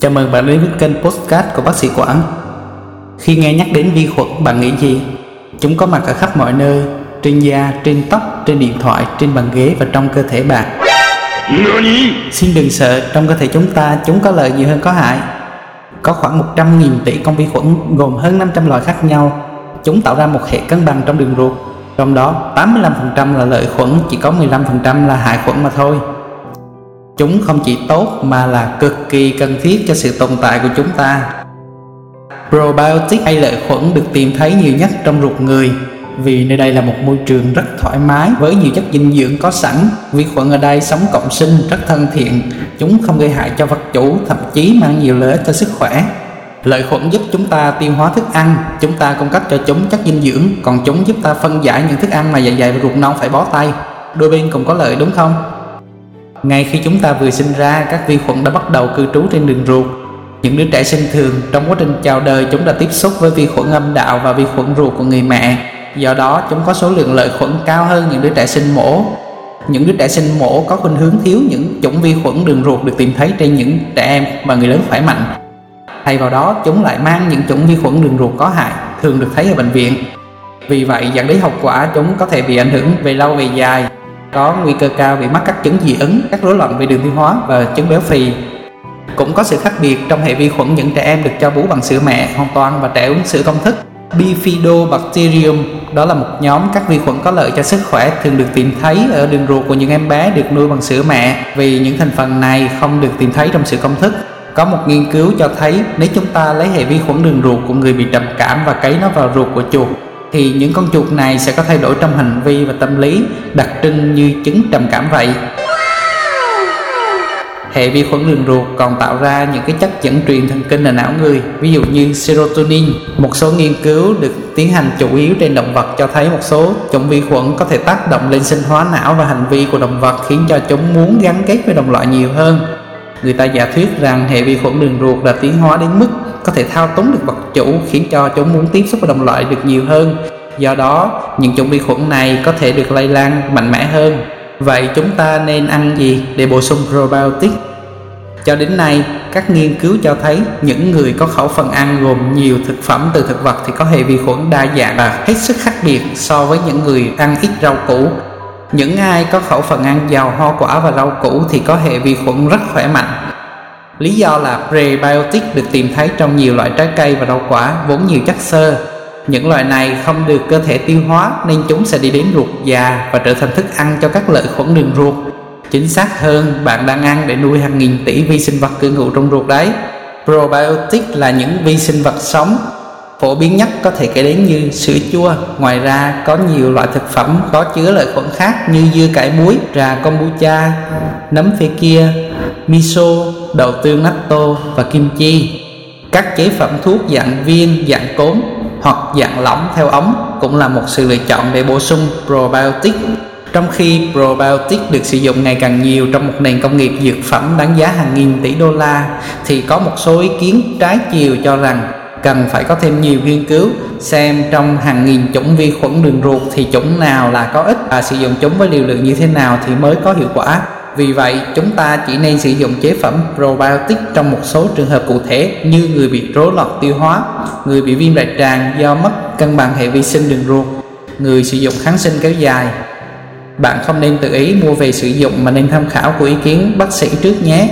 Chào mừng bạn đến với kênh Postcard của bác sĩ Quảng. Khi nghe nhắc đến vi khuẩn, bạn nghĩ gì? Chúng có mặt ở khắp mọi nơi, trên da, trên tóc, trên điện thoại, trên bàn ghế và trong cơ thể bạn. Xin đừng sợ, trong cơ thể chúng ta chúng có lợi nhiều hơn có hại. Có khoảng 100.000 tỷ con vi khuẩn gồm hơn 500 loại khác nhau. Chúng tạo ra một hệ cân bằng trong đường ruột. Trong đó 85% là lợi khuẩn, chỉ có 15% là hại khuẩn mà thôi. Chúng không chỉ tốt mà là cực kỳ cần thiết cho sự tồn tại của chúng ta. Probiotic hay lợi khuẩn được tìm thấy nhiều nhất trong ruột người vì nơi đây là một môi trường rất thoải mái với nhiều chất dinh dưỡng có sẵn. Vi khuẩn ở đây sống cộng sinh rất thân thiện, chúng không gây hại cho vật chủ, thậm chí mang nhiều lợi ích cho sức khỏe. Lợi khuẩn giúp chúng ta tiêu hóa thức ăn, chúng ta cung cấp cho chúng chất dinh dưỡng, còn chúng giúp ta phân giải những thức ăn mà dạ dày và ruột non phải bó tay. Đôi bên cùng có lợi đúng không? Ngay khi chúng ta vừa sinh ra, các vi khuẩn đã bắt đầu cư trú trên đường ruột. Những đứa trẻ sinh thường trong quá trình chào đời chúng đã tiếp xúc với vi khuẩn âm đạo và vi khuẩn ruột của người mẹ. Do đó chúng có số lượng lợi khuẩn cao hơn những đứa trẻ sinh mổ. Những đứa trẻ sinh mổ có khuynh hướng thiếu những chủng vi khuẩn đường ruột được tìm thấy trên những trẻ em và người lớn khỏe mạnh. Thay vào đó chúng lại mang những chủng vi khuẩn đường ruột có hại, thường được thấy ở bệnh viện. Vì vậy dẫn đến hậu quả chúng có thể bị ảnh hưởng về lâu về dài có nguy cơ cao bị mắc các chứng dị ứng, các rối loạn về đường tiêu hóa và chứng béo phì. Cũng có sự khác biệt trong hệ vi khuẩn những trẻ em được cho bú bằng sữa mẹ hoàn toàn và trẻ uống sữa công thức. Bifidobacterium đó là một nhóm các vi khuẩn có lợi cho sức khỏe thường được tìm thấy ở đường ruột của những em bé được nuôi bằng sữa mẹ vì những thành phần này không được tìm thấy trong sữa công thức. Có một nghiên cứu cho thấy nếu chúng ta lấy hệ vi khuẩn đường ruột của người bị trầm cảm và cấy nó vào ruột của chuột thì những con chuột này sẽ có thay đổi trong hành vi và tâm lý, đặc trưng như chứng trầm cảm vậy. Hệ vi khuẩn đường ruột còn tạo ra những cái chất dẫn truyền thần kinh ở não người, ví dụ như serotonin. Một số nghiên cứu được tiến hành chủ yếu trên động vật cho thấy một số chủng vi khuẩn có thể tác động lên sinh hóa não và hành vi của động vật, khiến cho chúng muốn gắn kết với đồng loại nhiều hơn. Người ta giả thuyết rằng hệ vi khuẩn đường ruột đã tiến hóa đến mức có thể thao túng được vật chủ khiến cho chúng muốn tiếp xúc với đồng loại được nhiều hơn. Do đó, những chủng vi khuẩn này có thể được lây lan mạnh mẽ hơn. Vậy chúng ta nên ăn gì để bổ sung probiotic? Cho đến nay, các nghiên cứu cho thấy những người có khẩu phần ăn gồm nhiều thực phẩm từ thực vật thì có hệ vi khuẩn đa dạng và hết sức khác biệt so với những người ăn ít rau củ. Những ai có khẩu phần ăn giàu hoa quả và rau củ thì có hệ vi khuẩn rất khỏe mạnh. Lý do là prebiotic được tìm thấy trong nhiều loại trái cây và rau quả vốn nhiều chất xơ. Những loại này không được cơ thể tiêu hóa nên chúng sẽ đi đến ruột già và trở thành thức ăn cho các lợi khuẩn đường ruột. Chính xác hơn, bạn đang ăn để nuôi hàng nghìn tỷ vi sinh vật cư ngụ trong ruột đấy. Probiotic là những vi sinh vật sống phổ biến nhất có thể kể đến như sữa chua ngoài ra có nhiều loại thực phẩm có chứa lợi khuẩn khác như dưa cải muối trà kombucha nấm phê kia miso, đậu tương natto và kim chi. Các chế phẩm thuốc dạng viên, dạng cốm hoặc dạng lỏng theo ống cũng là một sự lựa chọn để bổ sung probiotic. Trong khi probiotic được sử dụng ngày càng nhiều trong một nền công nghiệp dược phẩm đáng giá hàng nghìn tỷ đô la, thì có một số ý kiến trái chiều cho rằng cần phải có thêm nhiều nghiên cứu, xem trong hàng nghìn chủng vi khuẩn đường ruột thì chủng nào là có ích và sử dụng chúng với liều lượng như thế nào thì mới có hiệu quả vì vậy, chúng ta chỉ nên sử dụng chế phẩm probiotic trong một số trường hợp cụ thể như người bị rối loạn tiêu hóa, người bị viêm đại tràng do mất cân bằng hệ vi sinh đường ruột, người sử dụng kháng sinh kéo dài. Bạn không nên tự ý mua về sử dụng mà nên tham khảo của ý kiến bác sĩ trước nhé.